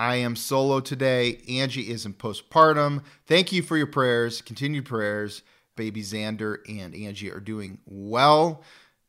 I am solo today. Angie is in postpartum. Thank you for your prayers, continued prayers. Baby Xander and Angie are doing well.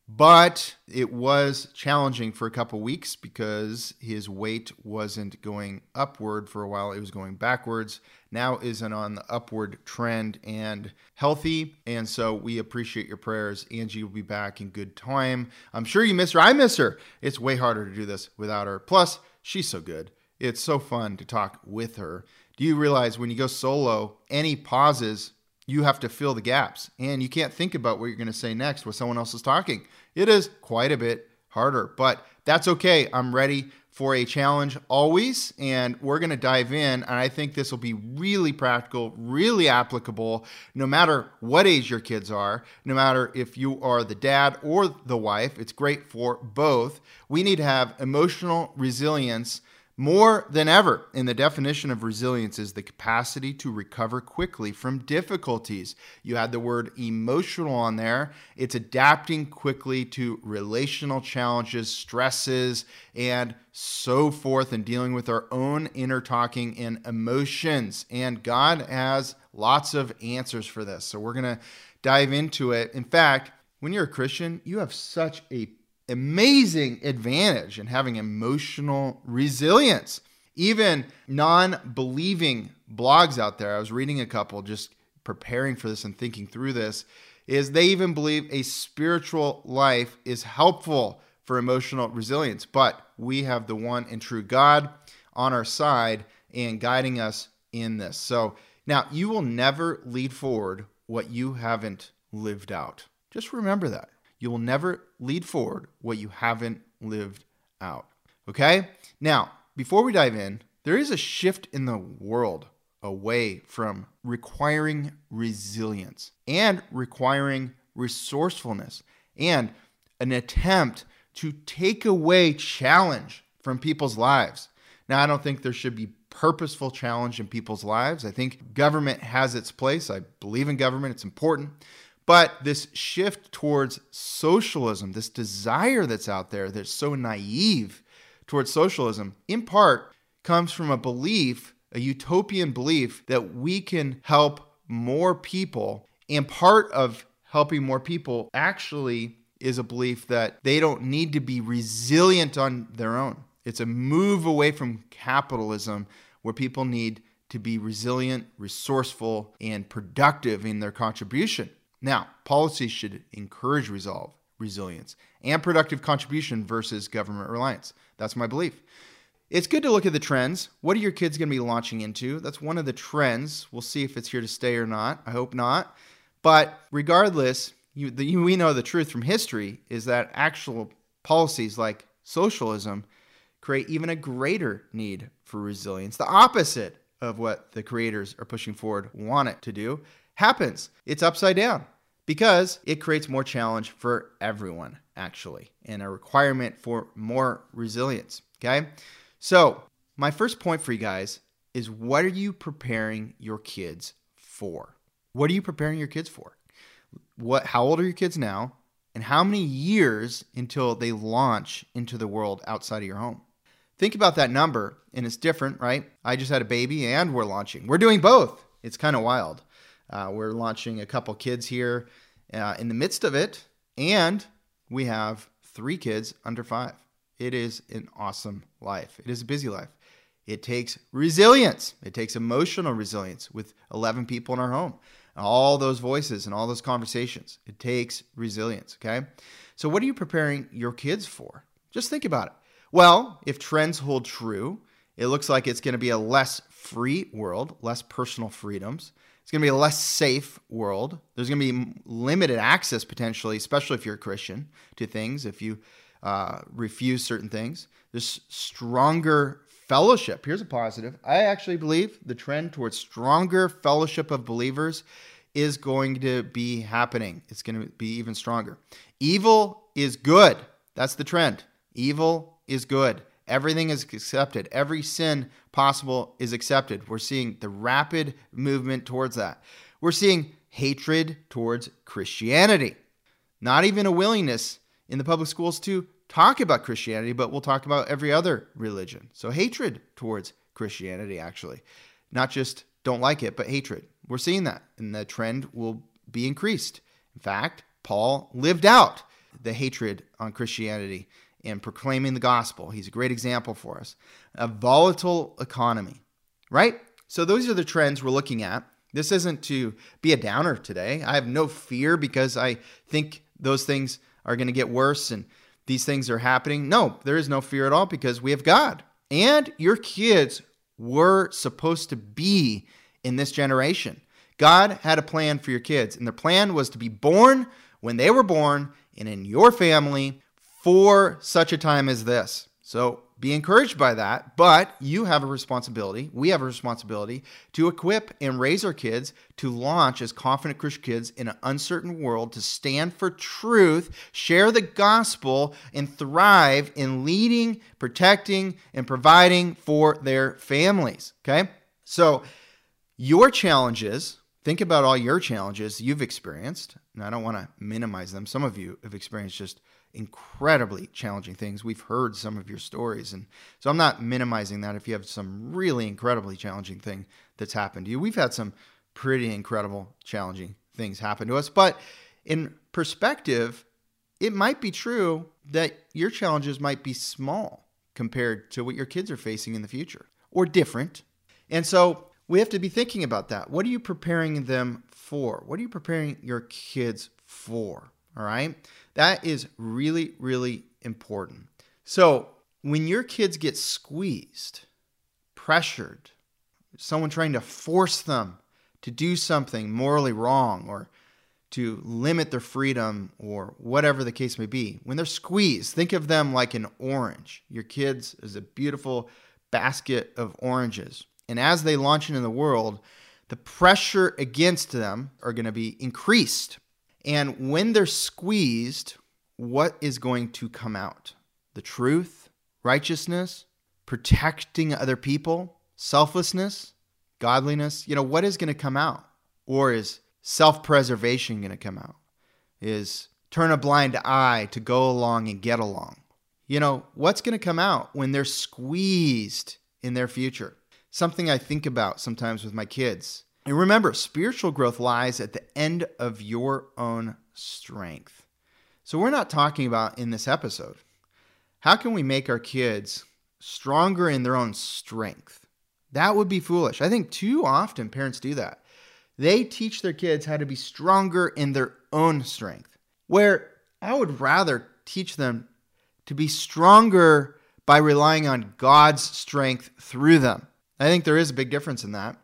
But it was challenging for a couple weeks because his weight wasn't going upward for a while, it was going backwards. Now isn't on the upward trend and healthy. And so we appreciate your prayers. Angie will be back in good time. I'm sure you miss her. I miss her. It's way harder to do this without her. Plus, she's so good. It's so fun to talk with her. Do you realize when you go solo, any pauses, you have to fill the gaps and you can't think about what you're going to say next when someone else is talking? It is quite a bit harder, but that's okay. I'm ready for a challenge always, and we're going to dive in. And I think this will be really practical, really applicable, no matter what age your kids are, no matter if you are the dad or the wife. It's great for both. We need to have emotional resilience more than ever, in the definition of resilience is the capacity to recover quickly from difficulties. You had the word emotional on there. It's adapting quickly to relational challenges, stresses, and so forth, and dealing with our own inner talking and emotions. And God has lots of answers for this. So we're going to dive into it. In fact, when you're a Christian, you have such a amazing advantage in having emotional resilience. Even non believing blogs out there, I was reading a couple just preparing for this and thinking through this, is they even believe a spiritual life is helpful for emotional resilience. But we have the one and true God on our side and guiding us in this. So now you will never lead forward what you haven't lived out. Just remember that. You will never lead forward what you haven't lived out. Okay? Now, before we dive in, there is a shift in the world away from requiring resilience and requiring resourcefulness and an attempt to take away challenge from people's lives. Now, I don't think there should be purposeful challenge in people's lives. I think government has its place. I believe in government, it's important. But this shift towards socialism, this desire that's out there that's so naive towards socialism, in part comes from a belief, a utopian belief, that we can help more people. And part of helping more people actually is a belief that they don't need to be resilient on their own. It's a move away from capitalism where people need to be resilient, resourceful, and productive in their contribution. Now, policies should encourage resolve, resilience, and productive contribution versus government reliance. That's my belief. It's good to look at the trends. What are your kids going to be launching into? That's one of the trends. We'll see if it's here to stay or not. I hope not. But regardless, you, the, we know the truth from history is that actual policies like socialism create even a greater need for resilience. The opposite of what the creators are pushing forward want it to do happens. It's upside down because it creates more challenge for everyone, actually, and a requirement for more resilience. Okay. So, my first point for you guys is what are you preparing your kids for? What are you preparing your kids for? What how old are your kids now? And how many years until they launch into the world outside of your home? Think about that number, and it's different, right? I just had a baby and we're launching. We're doing both. It's kind of wild. Uh, we're launching a couple kids here uh, in the midst of it, and we have three kids under five. It is an awesome life. It is a busy life. It takes resilience. It takes emotional resilience with 11 people in our home. All those voices and all those conversations. It takes resilience, okay? So, what are you preparing your kids for? Just think about it. Well, if trends hold true, it looks like it's going to be a less free world, less personal freedoms. It's going to be a less safe world. There's going to be limited access potentially, especially if you're a Christian, to things, if you uh, refuse certain things. There's stronger fellowship. Here's a positive. I actually believe the trend towards stronger fellowship of believers is going to be happening. It's going to be even stronger. Evil is good. That's the trend. Evil is good. Everything is accepted. Every sin possible is accepted. We're seeing the rapid movement towards that. We're seeing hatred towards Christianity. Not even a willingness in the public schools to talk about Christianity, but we'll talk about every other religion. So, hatred towards Christianity, actually. Not just don't like it, but hatred. We're seeing that, and the trend will be increased. In fact, Paul lived out the hatred on Christianity and proclaiming the gospel. He's a great example for us. A volatile economy, right? So, those are the trends we're looking at. This isn't to be a downer today. I have no fear because I think those things are going to get worse and these things are happening. No, there is no fear at all because we have God. And your kids were supposed to be in this generation. God had a plan for your kids, and their plan was to be born when they were born and in your family for such a time as this. So be encouraged by that, but you have a responsibility. We have a responsibility to equip and raise our kids to launch as confident Christian kids in an uncertain world, to stand for truth, share the gospel, and thrive in leading, protecting, and providing for their families. Okay? So, your challenges, think about all your challenges you've experienced. And I don't want to minimize them. Some of you have experienced just incredibly challenging things. We've heard some of your stories. And so I'm not minimizing that if you have some really incredibly challenging thing that's happened to you. We've had some pretty incredible, challenging things happen to us. But in perspective, it might be true that your challenges might be small compared to what your kids are facing in the future or different. And so we have to be thinking about that. What are you preparing them for? What are you preparing your kids for? All right. That is really, really important. So when your kids get squeezed, pressured, someone trying to force them to do something morally wrong or to limit their freedom or whatever the case may be, when they're squeezed, think of them like an orange. Your kids is a beautiful basket of oranges. And as they launch into the world, the pressure against them are going to be increased and when they're squeezed, what is going to come out? The truth, righteousness, protecting other people, selflessness, godliness. You know, what is going to come out? Or is self preservation going to come out? Is turn a blind eye to go along and get along? You know, what's going to come out when they're squeezed in their future? Something I think about sometimes with my kids and remember, spiritual growth lies at the end of your own strength. So, we're not talking about in this episode how can we make our kids stronger in their own strength? That would be foolish. I think too often parents do that. They teach their kids how to be stronger in their own strength, where I would rather teach them to be stronger by relying on God's strength through them. I think there is a big difference in that.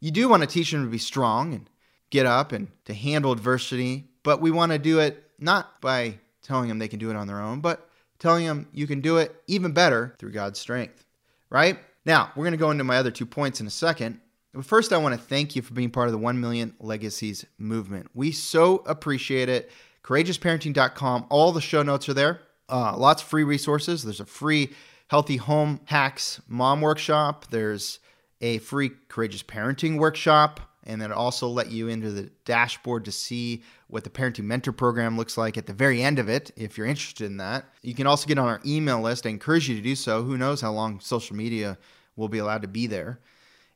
You do want to teach them to be strong and get up and to handle adversity, but we want to do it not by telling them they can do it on their own, but telling them you can do it even better through God's strength, right? Now, we're going to go into my other two points in a second. But first, I want to thank you for being part of the 1 Million Legacies movement. We so appreciate it. CourageousParenting.com, all the show notes are there. Uh, lots of free resources. There's a free Healthy Home Hacks Mom Workshop. There's a free courageous parenting workshop and then also let you into the dashboard to see what the parenting mentor program looks like at the very end of it if you're interested in that. You can also get on our email list. I encourage you to do so. Who knows how long social media will be allowed to be there.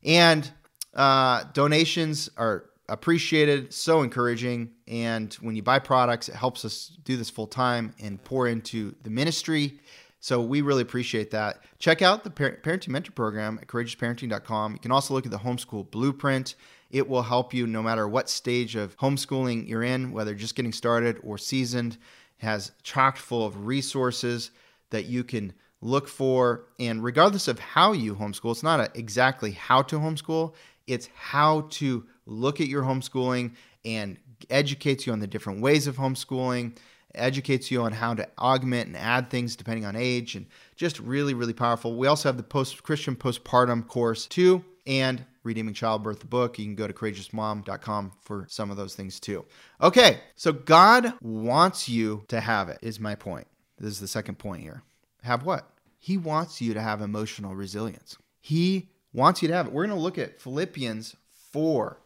And uh, donations are appreciated so encouraging. And when you buy products it helps us do this full time and pour into the ministry so we really appreciate that. Check out the Parenting Mentor Program at courageousparenting.com. You can also look at the Homeschool Blueprint. It will help you no matter what stage of homeschooling you're in, whether just getting started or seasoned. It has chock full of resources that you can look for. And regardless of how you homeschool, it's not exactly how to homeschool, it's how to look at your homeschooling and educates you on the different ways of homeschooling, educates you on how to augment and add things depending on age, and just really, really powerful. We also have the post Christian postpartum course too, and Redeeming Childbirth, the book. You can go to courageousmom.com for some of those things too. Okay, so God wants you to have it, is my point. This is the second point here. Have what? He wants you to have emotional resilience. He wants you to have it. We're going to look at Philippians 4.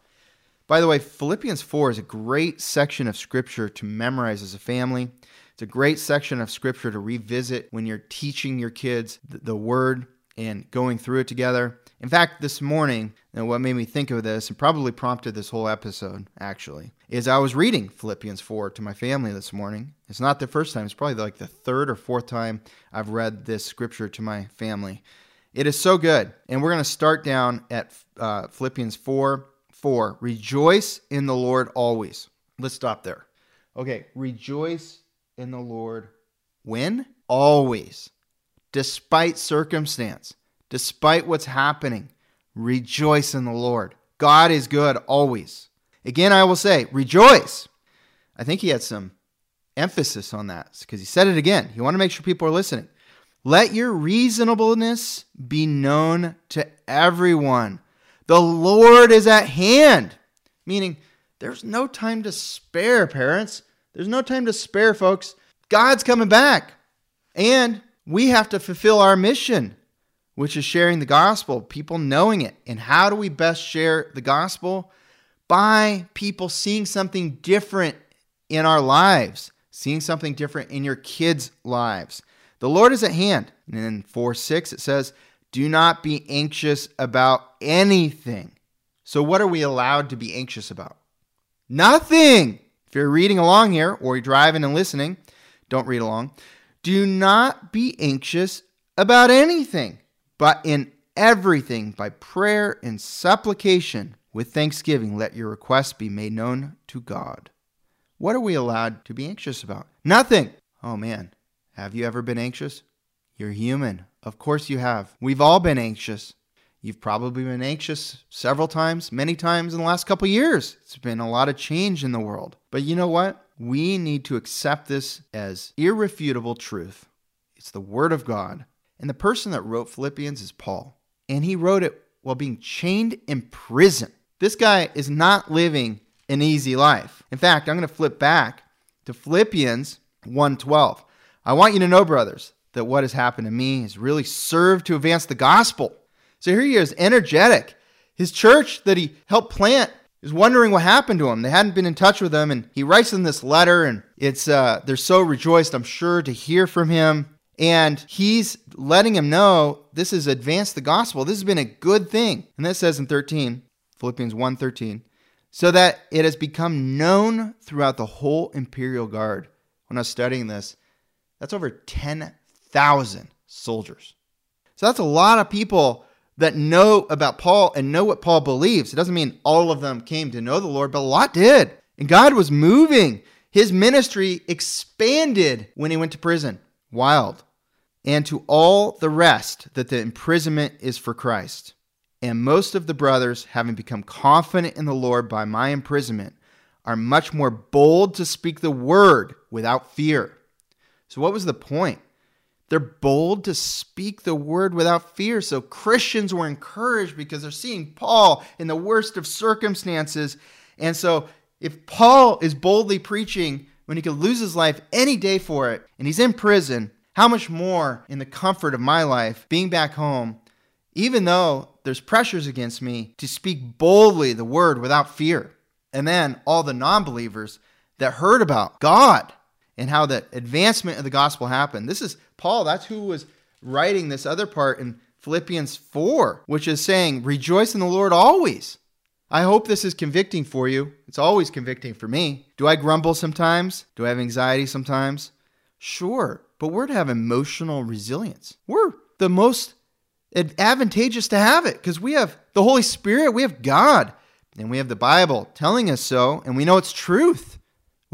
By the way, Philippians 4 is a great section of scripture to memorize as a family. It's a great section of scripture to revisit when you're teaching your kids the word and going through it together. In fact, this morning, and what made me think of this and probably prompted this whole episode, actually, is I was reading Philippians 4 to my family this morning. It's not the first time, it's probably like the third or fourth time I've read this scripture to my family. It is so good. And we're going to start down at uh, Philippians 4 4. Rejoice in the Lord always. Let's stop there. Okay, rejoice in the Lord when? Always. Despite circumstance, despite what's happening, rejoice in the Lord. God is good always. Again, I will say, rejoice. I think he had some emphasis on that because he said it again. He wanted to make sure people are listening. Let your reasonableness be known to everyone. The Lord is at hand. Meaning, there's no time to spare, parents. There's no time to spare, folks. God's coming back. And we have to fulfill our mission, which is sharing the gospel, people knowing it. And how do we best share the gospel? By people seeing something different in our lives, seeing something different in your kids' lives. The Lord is at hand. And in 4 6, it says, Do not be anxious about anything. So, what are we allowed to be anxious about? Nothing. If you're reading along here or you're driving and listening, don't read along. Do not be anxious about anything, but in everything, by prayer and supplication, with thanksgiving, let your requests be made known to God. What are we allowed to be anxious about? Nothing. Oh man, have you ever been anxious? You're human. Of course you have. We've all been anxious. You've probably been anxious several times, many times in the last couple years. It's been a lot of change in the world. But you know what? We need to accept this as irrefutable truth. It's the Word of God. And the person that wrote Philippians is Paul. And he wrote it while being chained in prison. This guy is not living an easy life. In fact, I'm going to flip back to Philippians 1:12. I want you to know, brothers, that what has happened to me has really served to advance the gospel. So here he is, energetic. His church that he helped plant is wondering what happened to him. They hadn't been in touch with him, and he writes them this letter, and it's uh, they're so rejoiced, I'm sure, to hear from him. And he's letting him know this has advanced the gospel. This has been a good thing. And that says in 13, Philippians 1 13, so that it has become known throughout the whole imperial guard. When I was studying this, that's over 10,000 soldiers. So that's a lot of people that know about Paul and know what Paul believes. It doesn't mean all of them came to know the Lord, but a lot did. And God was moving. His ministry expanded when he went to prison. Wild. And to all the rest, that the imprisonment is for Christ. And most of the brothers, having become confident in the Lord by my imprisonment, are much more bold to speak the word without fear. So, what was the point? They're bold to speak the word without fear. So, Christians were encouraged because they're seeing Paul in the worst of circumstances. And so, if Paul is boldly preaching when he could lose his life any day for it, and he's in prison, how much more in the comfort of my life, being back home, even though there's pressures against me to speak boldly the word without fear. And then all the non believers that heard about God and how the advancement of the gospel happened. This is Paul, that's who was writing this other part in Philippians 4, which is saying, Rejoice in the Lord always. I hope this is convicting for you. It's always convicting for me. Do I grumble sometimes? Do I have anxiety sometimes? Sure, but we're to have emotional resilience. We're the most advantageous to have it because we have the Holy Spirit, we have God, and we have the Bible telling us so, and we know it's truth.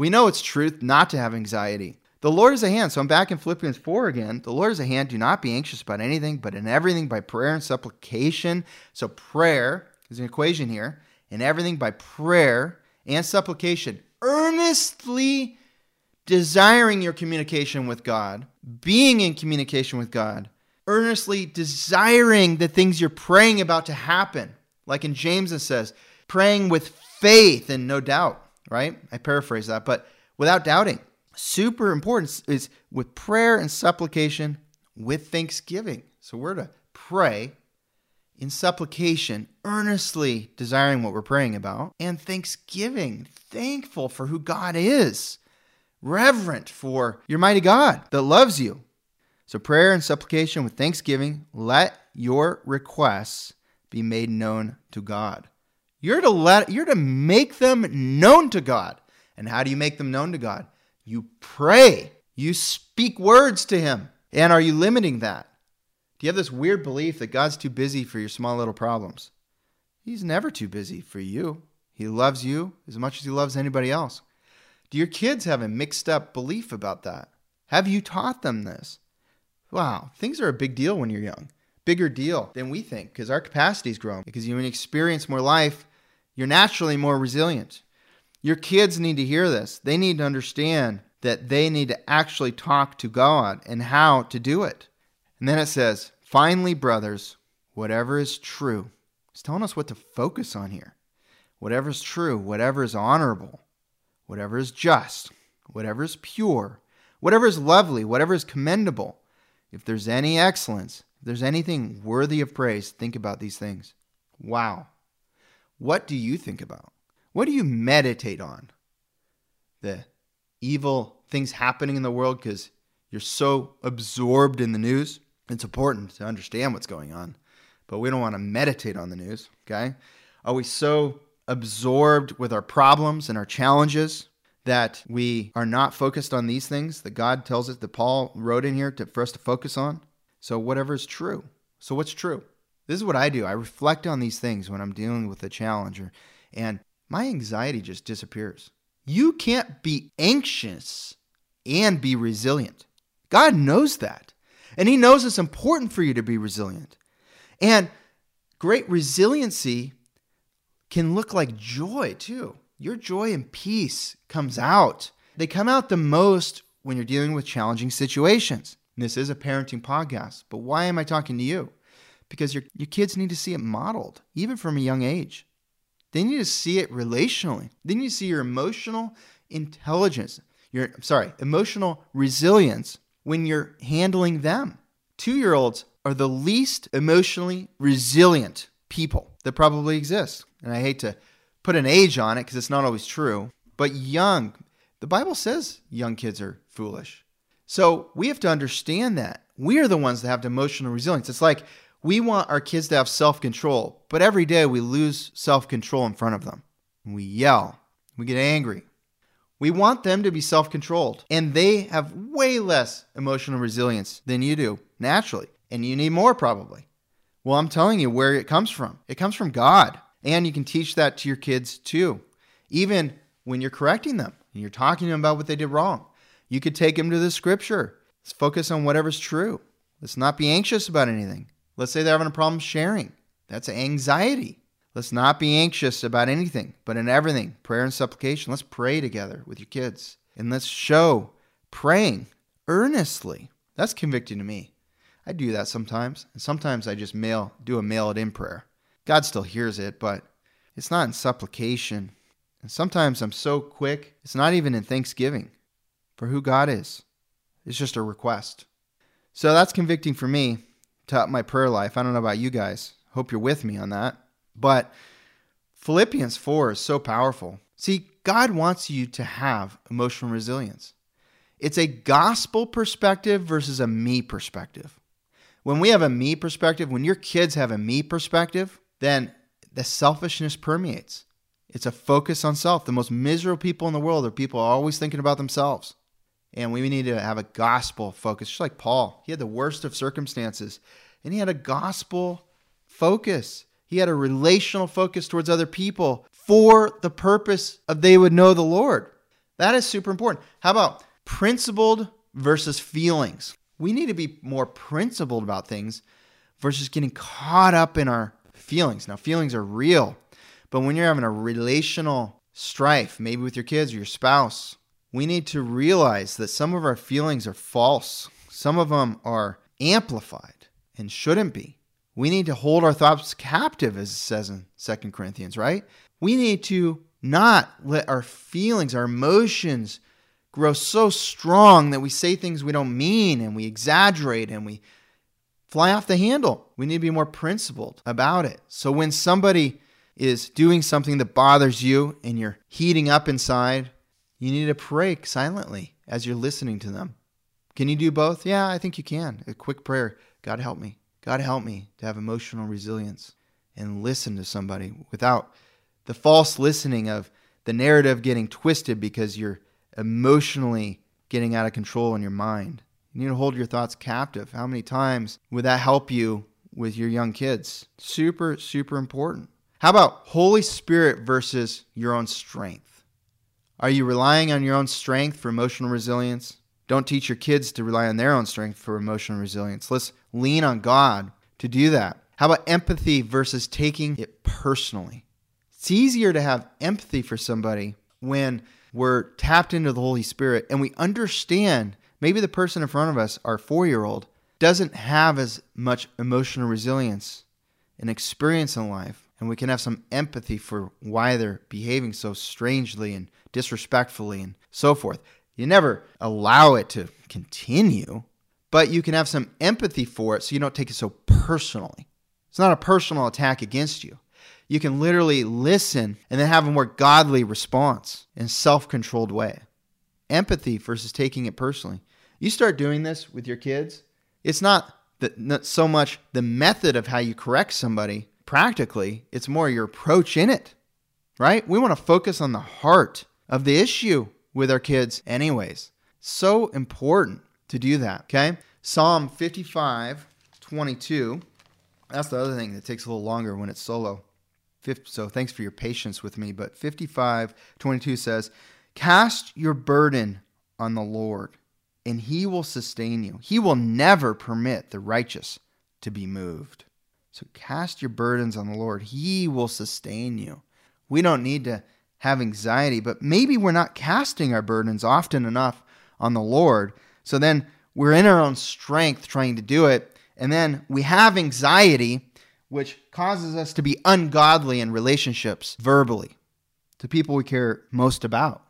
We know it's truth not to have anxiety. The Lord is a hand. So I'm back in Philippians 4 again. The Lord is a hand. Do not be anxious about anything, but in everything by prayer and supplication. So prayer is an equation here. And everything by prayer and supplication, earnestly desiring your communication with God, being in communication with God, earnestly desiring the things you're praying about to happen. Like in James, it says, praying with faith and no doubt, right? I paraphrase that, but without doubting. Super important is with prayer and supplication with thanksgiving. So we're to pray in supplication, earnestly desiring what we're praying about, and thanksgiving, thankful for who God is, reverent for your mighty God that loves you. So, prayer and supplication with thanksgiving, let your requests be made known to God. You're to let you're to make them known to God. And how do you make them known to God? You pray. You speak words to him. And are you limiting that? Do you have this weird belief that God's too busy for your small little problems? He's never too busy for you. He loves you as much as he loves anybody else. Do your kids have a mixed up belief about that? Have you taught them this? Wow, things are a big deal when you're young. Bigger deal than we think because our capacity's grown. Because you experience more life, you're naturally more resilient. Your kids need to hear this. They need to understand that they need to actually talk to God and how to do it. And then it says, finally, brothers, whatever is true. It's telling us what to focus on here. Whatever is true, whatever is honorable, whatever is just, whatever is pure, whatever is lovely, whatever is commendable, if there's any excellence, if there's anything worthy of praise, think about these things. Wow. What do you think about? What do you meditate on? The evil things happening in the world because you're so absorbed in the news? It's important to understand what's going on, but we don't want to meditate on the news, okay? Are we so absorbed with our problems and our challenges that we are not focused on these things that God tells us that Paul wrote in here to, for us to focus on? So, whatever is true. So, what's true? This is what I do. I reflect on these things when I'm dealing with a challenger, and my anxiety just disappears. You can't be anxious and be resilient. God knows that. And He knows it's important for you to be resilient. And great resiliency can look like joy too. Your joy and peace comes out. They come out the most when you're dealing with challenging situations. And this is a parenting podcast, but why am I talking to you? Because your, your kids need to see it modeled, even from a young age. They need to see it relationally. They need to see your emotional intelligence, your sorry, emotional resilience when you're handling them. Two year olds are the least emotionally resilient people that probably exist. And I hate to put an age on it because it's not always true, but young, the Bible says young kids are foolish. So we have to understand that. We are the ones that have the emotional resilience. It's like we want our kids to have self control, but every day we lose self control in front of them. We yell, we get angry, we want them to be self controlled, and they have way less emotional resilience than you do naturally, and you need more probably. Well, I'm telling you where it comes from. It comes from God, and you can teach that to your kids too, even when you're correcting them and you're talking to them about what they did wrong. You could take them to the scripture. Let's focus on whatever's true. Let's not be anxious about anything. Let's say they're having a problem sharing. That's anxiety. Let's not be anxious about anything, but in everything, prayer and supplication. Let's pray together with your kids and let's show praying earnestly. That's convicting to me. I do that sometimes. And sometimes I just mail, do a mail it in prayer. God still hears it, but it's not in supplication. And sometimes I'm so quick, it's not even in thanksgiving for who God is. It's just a request. So that's convicting for me to up my prayer life. I don't know about you guys. Hope you're with me on that. But Philippians 4 is so powerful. See, God wants you to have emotional resilience. It's a gospel perspective versus a me perspective. When we have a me perspective, when your kids have a me perspective, then the selfishness permeates. It's a focus on self. The most miserable people in the world are people always thinking about themselves. And we need to have a gospel focus, just like Paul. He had the worst of circumstances, and he had a gospel focus. He had a relational focus towards other people for the purpose of they would know the Lord. That is super important. How about principled versus feelings? We need to be more principled about things versus getting caught up in our feelings. Now, feelings are real, but when you're having a relational strife, maybe with your kids or your spouse, we need to realize that some of our feelings are false. Some of them are amplified and shouldn't be. We need to hold our thoughts captive, as it says in 2 Corinthians, right? We need to not let our feelings, our emotions grow so strong that we say things we don't mean and we exaggerate and we fly off the handle. We need to be more principled about it. So when somebody is doing something that bothers you and you're heating up inside, you need to pray silently as you're listening to them. Can you do both? Yeah, I think you can. A quick prayer God help me. God help me to have emotional resilience and listen to somebody without the false listening of the narrative getting twisted because you're emotionally getting out of control in your mind. You need to hold your thoughts captive. How many times would that help you with your young kids? Super, super important. How about Holy Spirit versus your own strength? Are you relying on your own strength for emotional resilience? Don't teach your kids to rely on their own strength for emotional resilience. Let's lean on God to do that. How about empathy versus taking it personally? It's easier to have empathy for somebody when we're tapped into the Holy Spirit and we understand maybe the person in front of us, our four year old, doesn't have as much emotional resilience and experience in life. And we can have some empathy for why they're behaving so strangely and disrespectfully and so forth. You never allow it to continue, but you can have some empathy for it so you don't take it so personally. It's not a personal attack against you you can literally listen and then have a more godly response in self-controlled way. Empathy versus taking it personally. You start doing this with your kids, it's not, the, not so much the method of how you correct somebody practically, it's more your approach in it, right? We want to focus on the heart of the issue with our kids, anyways. So important to do that, okay? Psalm 55, 22. That's the other thing that takes a little longer when it's solo so thanks for your patience with me. But 55 22 says, Cast your burden on the Lord, and he will sustain you. He will never permit the righteous to be moved. So cast your burdens on the Lord, he will sustain you. We don't need to have anxiety, but maybe we're not casting our burdens often enough on the Lord. So then we're in our own strength trying to do it, and then we have anxiety which causes us to be ungodly in relationships verbally to people we care most about.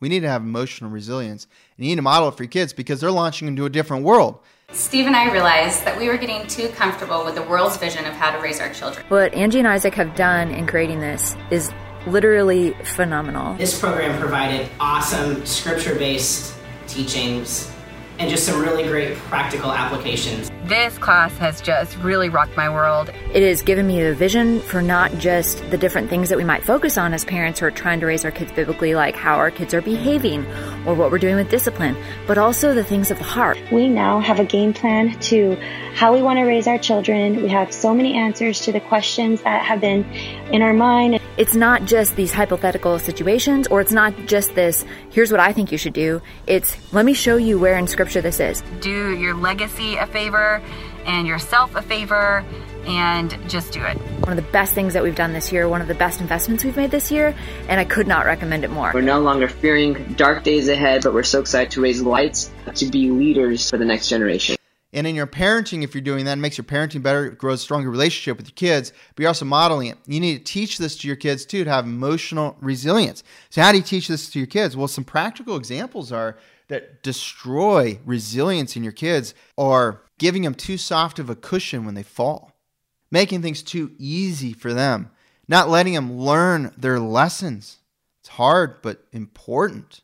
We need to have emotional resilience and you need to model it for your kids because they're launching into a different world. Steve and I realized that we were getting too comfortable with the world's vision of how to raise our children. What Angie and Isaac have done in creating this is literally phenomenal. This program provided awesome scripture based teachings and just some really great practical applications. This class has just really rocked my world. It has given me a vision for not just the different things that we might focus on as parents who are trying to raise our kids biblically, like how our kids are behaving or what we're doing with discipline, but also the things of the heart. We now have a game plan to how we want to raise our children. We have so many answers to the questions that have been in our mind. It's not just these hypothetical situations, or it's not just this, here's what I think you should do. It's, let me show you where in scripture this is. Do your legacy a favor and yourself a favor and just do it. One of the best things that we've done this year, one of the best investments we've made this year, and I could not recommend it more. We're no longer fearing dark days ahead, but we're so excited to raise lights to be leaders for the next generation. And in your parenting, if you're doing that, it makes your parenting better, it grows a stronger relationship with your kids, but you're also modeling it. You need to teach this to your kids too to have emotional resilience. So, how do you teach this to your kids? Well, some practical examples are that destroy resilience in your kids are giving them too soft of a cushion when they fall, making things too easy for them, not letting them learn their lessons. It's hard, but important.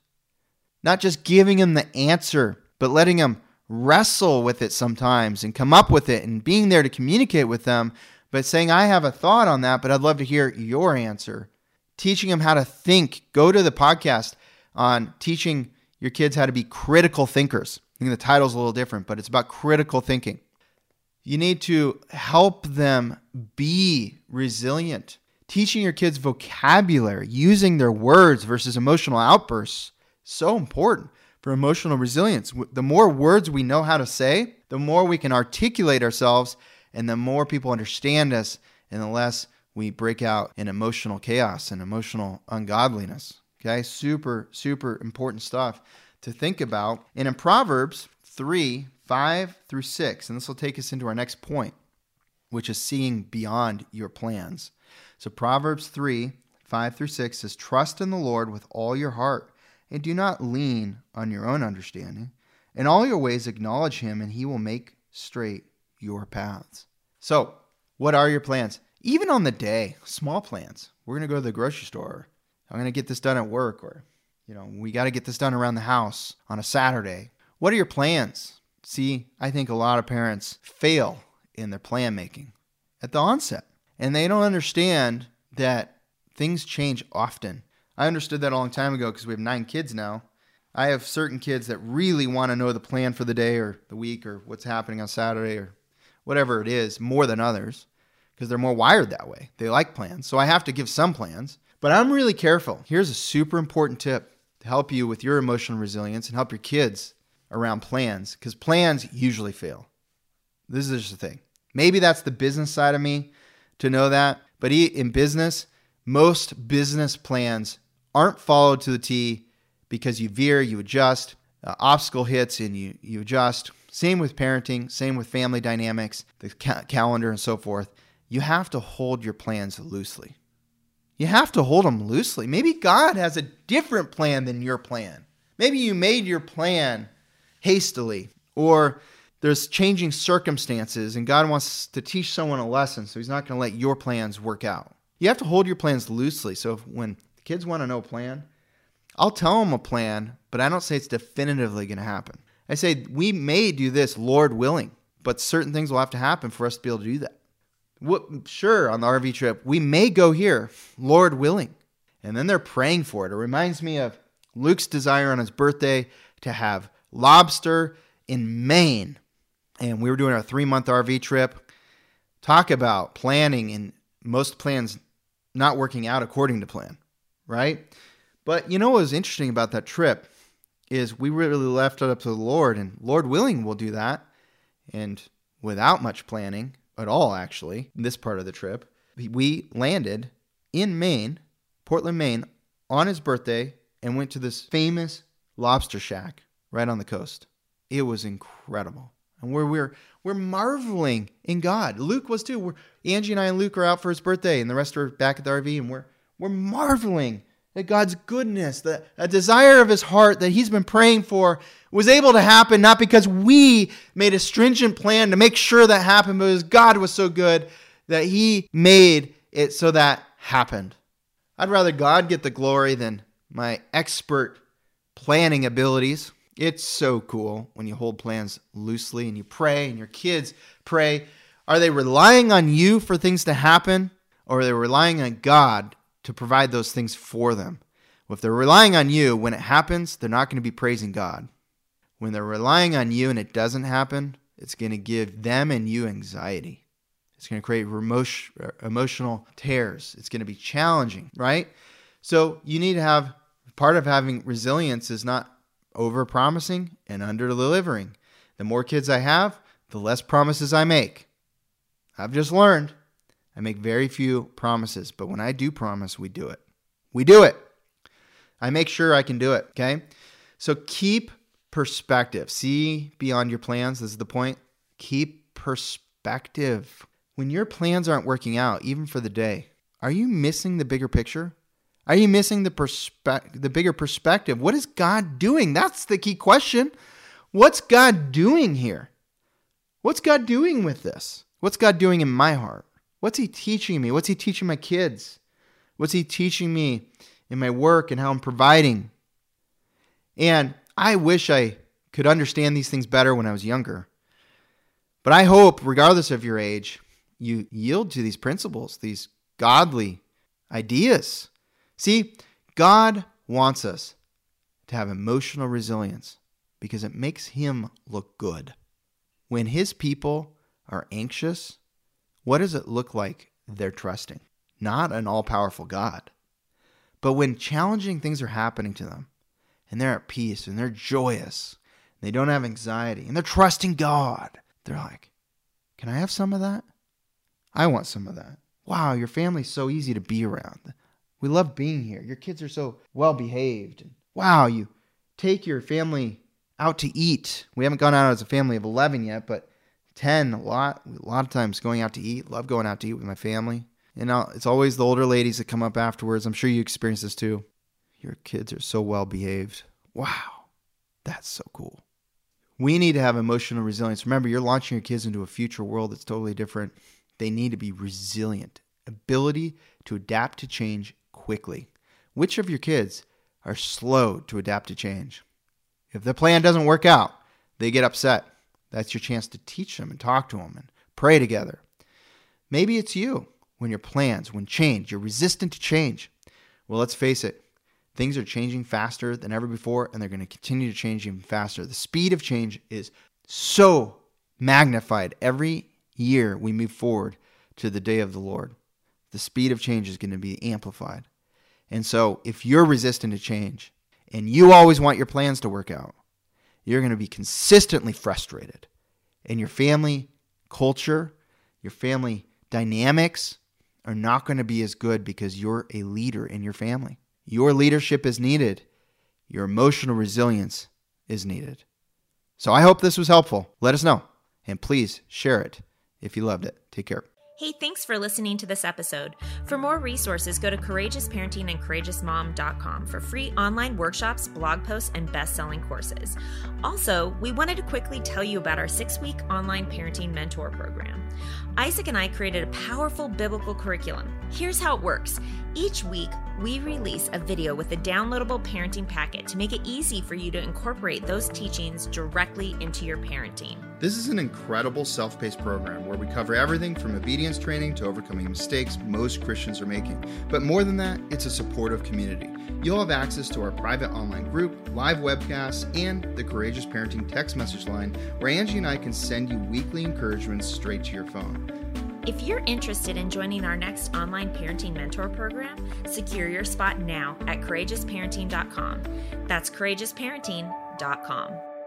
Not just giving them the answer, but letting them wrestle with it sometimes and come up with it and being there to communicate with them, but saying, I have a thought on that, but I'd love to hear your answer. Teaching them how to think. Go to the podcast on teaching your kids how to be critical thinkers. I think the title's a little different, but it's about critical thinking. You need to help them be resilient. Teaching your kids vocabulary, using their words versus emotional outbursts, so important for emotional resilience. The more words we know how to say, the more we can articulate ourselves and the more people understand us and the less we break out in emotional chaos and emotional ungodliness. Okay, super, super important stuff to think about. And in Proverbs 3 5 through 6, and this will take us into our next point, which is seeing beyond your plans. So Proverbs 3 5 through 6 says, Trust in the Lord with all your heart, and do not lean on your own understanding. In all your ways acknowledge him, and he will make straight your paths. So, what are your plans? Even on the day, small plans. We're going to go to the grocery store. I'm going to get this done at work, or, you know, we got to get this done around the house on a Saturday. What are your plans? See, I think a lot of parents fail in their plan making at the onset, and they don't understand that things change often. I understood that a long time ago because we have nine kids now. I have certain kids that really want to know the plan for the day or the week or what's happening on Saturday or whatever it is more than others because they're more wired that way. They like plans. So I have to give some plans, but I'm really careful. Here's a super important tip to help you with your emotional resilience and help your kids around plans because plans usually fail. This is just the thing. Maybe that's the business side of me to know that, but in business, most business plans aren't followed to the T because you veer, you adjust, uh, obstacle hits, and you, you adjust. Same with parenting, same with family dynamics, the ca- calendar, and so forth. You have to hold your plans loosely. You have to hold them loosely. Maybe God has a different plan than your plan. Maybe you made your plan hastily, or there's changing circumstances, and God wants to teach someone a lesson, so He's not going to let your plans work out. You have to hold your plans loosely. So if, when kids want to know a plan, I'll tell them a plan, but I don't say it's definitively going to happen. I say we may do this, Lord willing, but certain things will have to happen for us to be able to do that. Sure, on the RV trip, we may go here, Lord willing. And then they're praying for it. It reminds me of Luke's desire on his birthday to have lobster in Maine. And we were doing our three month RV trip. Talk about planning and most plans not working out according to plan, right? But you know what was interesting about that trip is we really left it up to the Lord, and Lord willing, we'll do that. And without much planning at all, actually, this part of the trip, we landed in Maine, Portland, Maine, on his birthday and went to this famous lobster shack right on the coast. It was incredible. And we're, we're, we're marveling in God. Luke was too. We're, Angie and I and Luke are out for his birthday, and the rest are back at the RV, and we're, we're marveling at God's goodness, that a desire of his heart that he's been praying for was able to happen, not because we made a stringent plan to make sure that happened, but because God was so good that he made it so that happened. I'd rather God get the glory than my expert planning abilities. It's so cool when you hold plans loosely and you pray and your kids pray. Are they relying on you for things to happen or are they relying on God to provide those things for them? Well, if they're relying on you, when it happens, they're not going to be praising God. When they're relying on you and it doesn't happen, it's going to give them and you anxiety. It's going to create emotional tears. It's going to be challenging, right? So you need to have part of having resilience is not over promising and under delivering. The more kids I have, the less promises I make. I've just learned I make very few promises, but when I do promise, we do it. We do it. I make sure I can do it, okay? So keep perspective. See beyond your plans. This is the point. Keep perspective. When your plans aren't working out, even for the day, are you missing the bigger picture? Are you missing the perspe- the bigger perspective? What is God doing? That's the key question. What's God doing here? What's God doing with this? What's God doing in my heart? What's he teaching me? What's he teaching my kids? What's he teaching me in my work and how I'm providing? And I wish I could understand these things better when I was younger. But I hope, regardless of your age, you yield to these principles, these godly ideas See, God wants us to have emotional resilience because it makes Him look good. When His people are anxious, what does it look like they're trusting? Not an all powerful God. But when challenging things are happening to them and they're at peace and they're joyous, and they don't have anxiety and they're trusting God, they're like, Can I have some of that? I want some of that. Wow, your family's so easy to be around. We love being here. Your kids are so well behaved. Wow, you take your family out to eat. We haven't gone out as a family of 11 yet, but 10 a lot a lot of times going out to eat. Love going out to eat with my family. Know, it's always the older ladies that come up afterwards. I'm sure you experience this too. Your kids are so well behaved. Wow. That's so cool. We need to have emotional resilience. Remember, you're launching your kids into a future world that's totally different. They need to be resilient, ability to adapt to change quickly. Which of your kids are slow to adapt to change? If the plan doesn't work out, they get upset. That's your chance to teach them and talk to them and pray together. Maybe it's you when your plans, when change, you're resistant to change. Well, let's face it, things are changing faster than ever before, and they're going to continue to change even faster. The speed of change is so magnified every year we move forward to the day of the Lord. The speed of change is going to be amplified. And so, if you're resistant to change and you always want your plans to work out, you're going to be consistently frustrated. And your family culture, your family dynamics are not going to be as good because you're a leader in your family. Your leadership is needed, your emotional resilience is needed. So I hope this was helpful. Let us know. And please share it if you loved it. Take care. Hey, thanks for listening to this episode. For more resources, go to Courageous Parenting and for free online workshops, blog posts, and best selling courses. Also, we wanted to quickly tell you about our six week online parenting mentor program. Isaac and I created a powerful biblical curriculum. Here's how it works each week, we release a video with a downloadable parenting packet to make it easy for you to incorporate those teachings directly into your parenting. This is an incredible self paced program where we cover everything from obedience training to overcoming mistakes most Christians are making. But more than that, it's a supportive community. You'll have access to our private online group, live webcasts, and the Courageous Parenting text message line where Angie and I can send you weekly encouragements straight to your phone. If you're interested in joining our next online parenting mentor program, secure your spot now at courageousparenting.com. That's courageousparenting.com.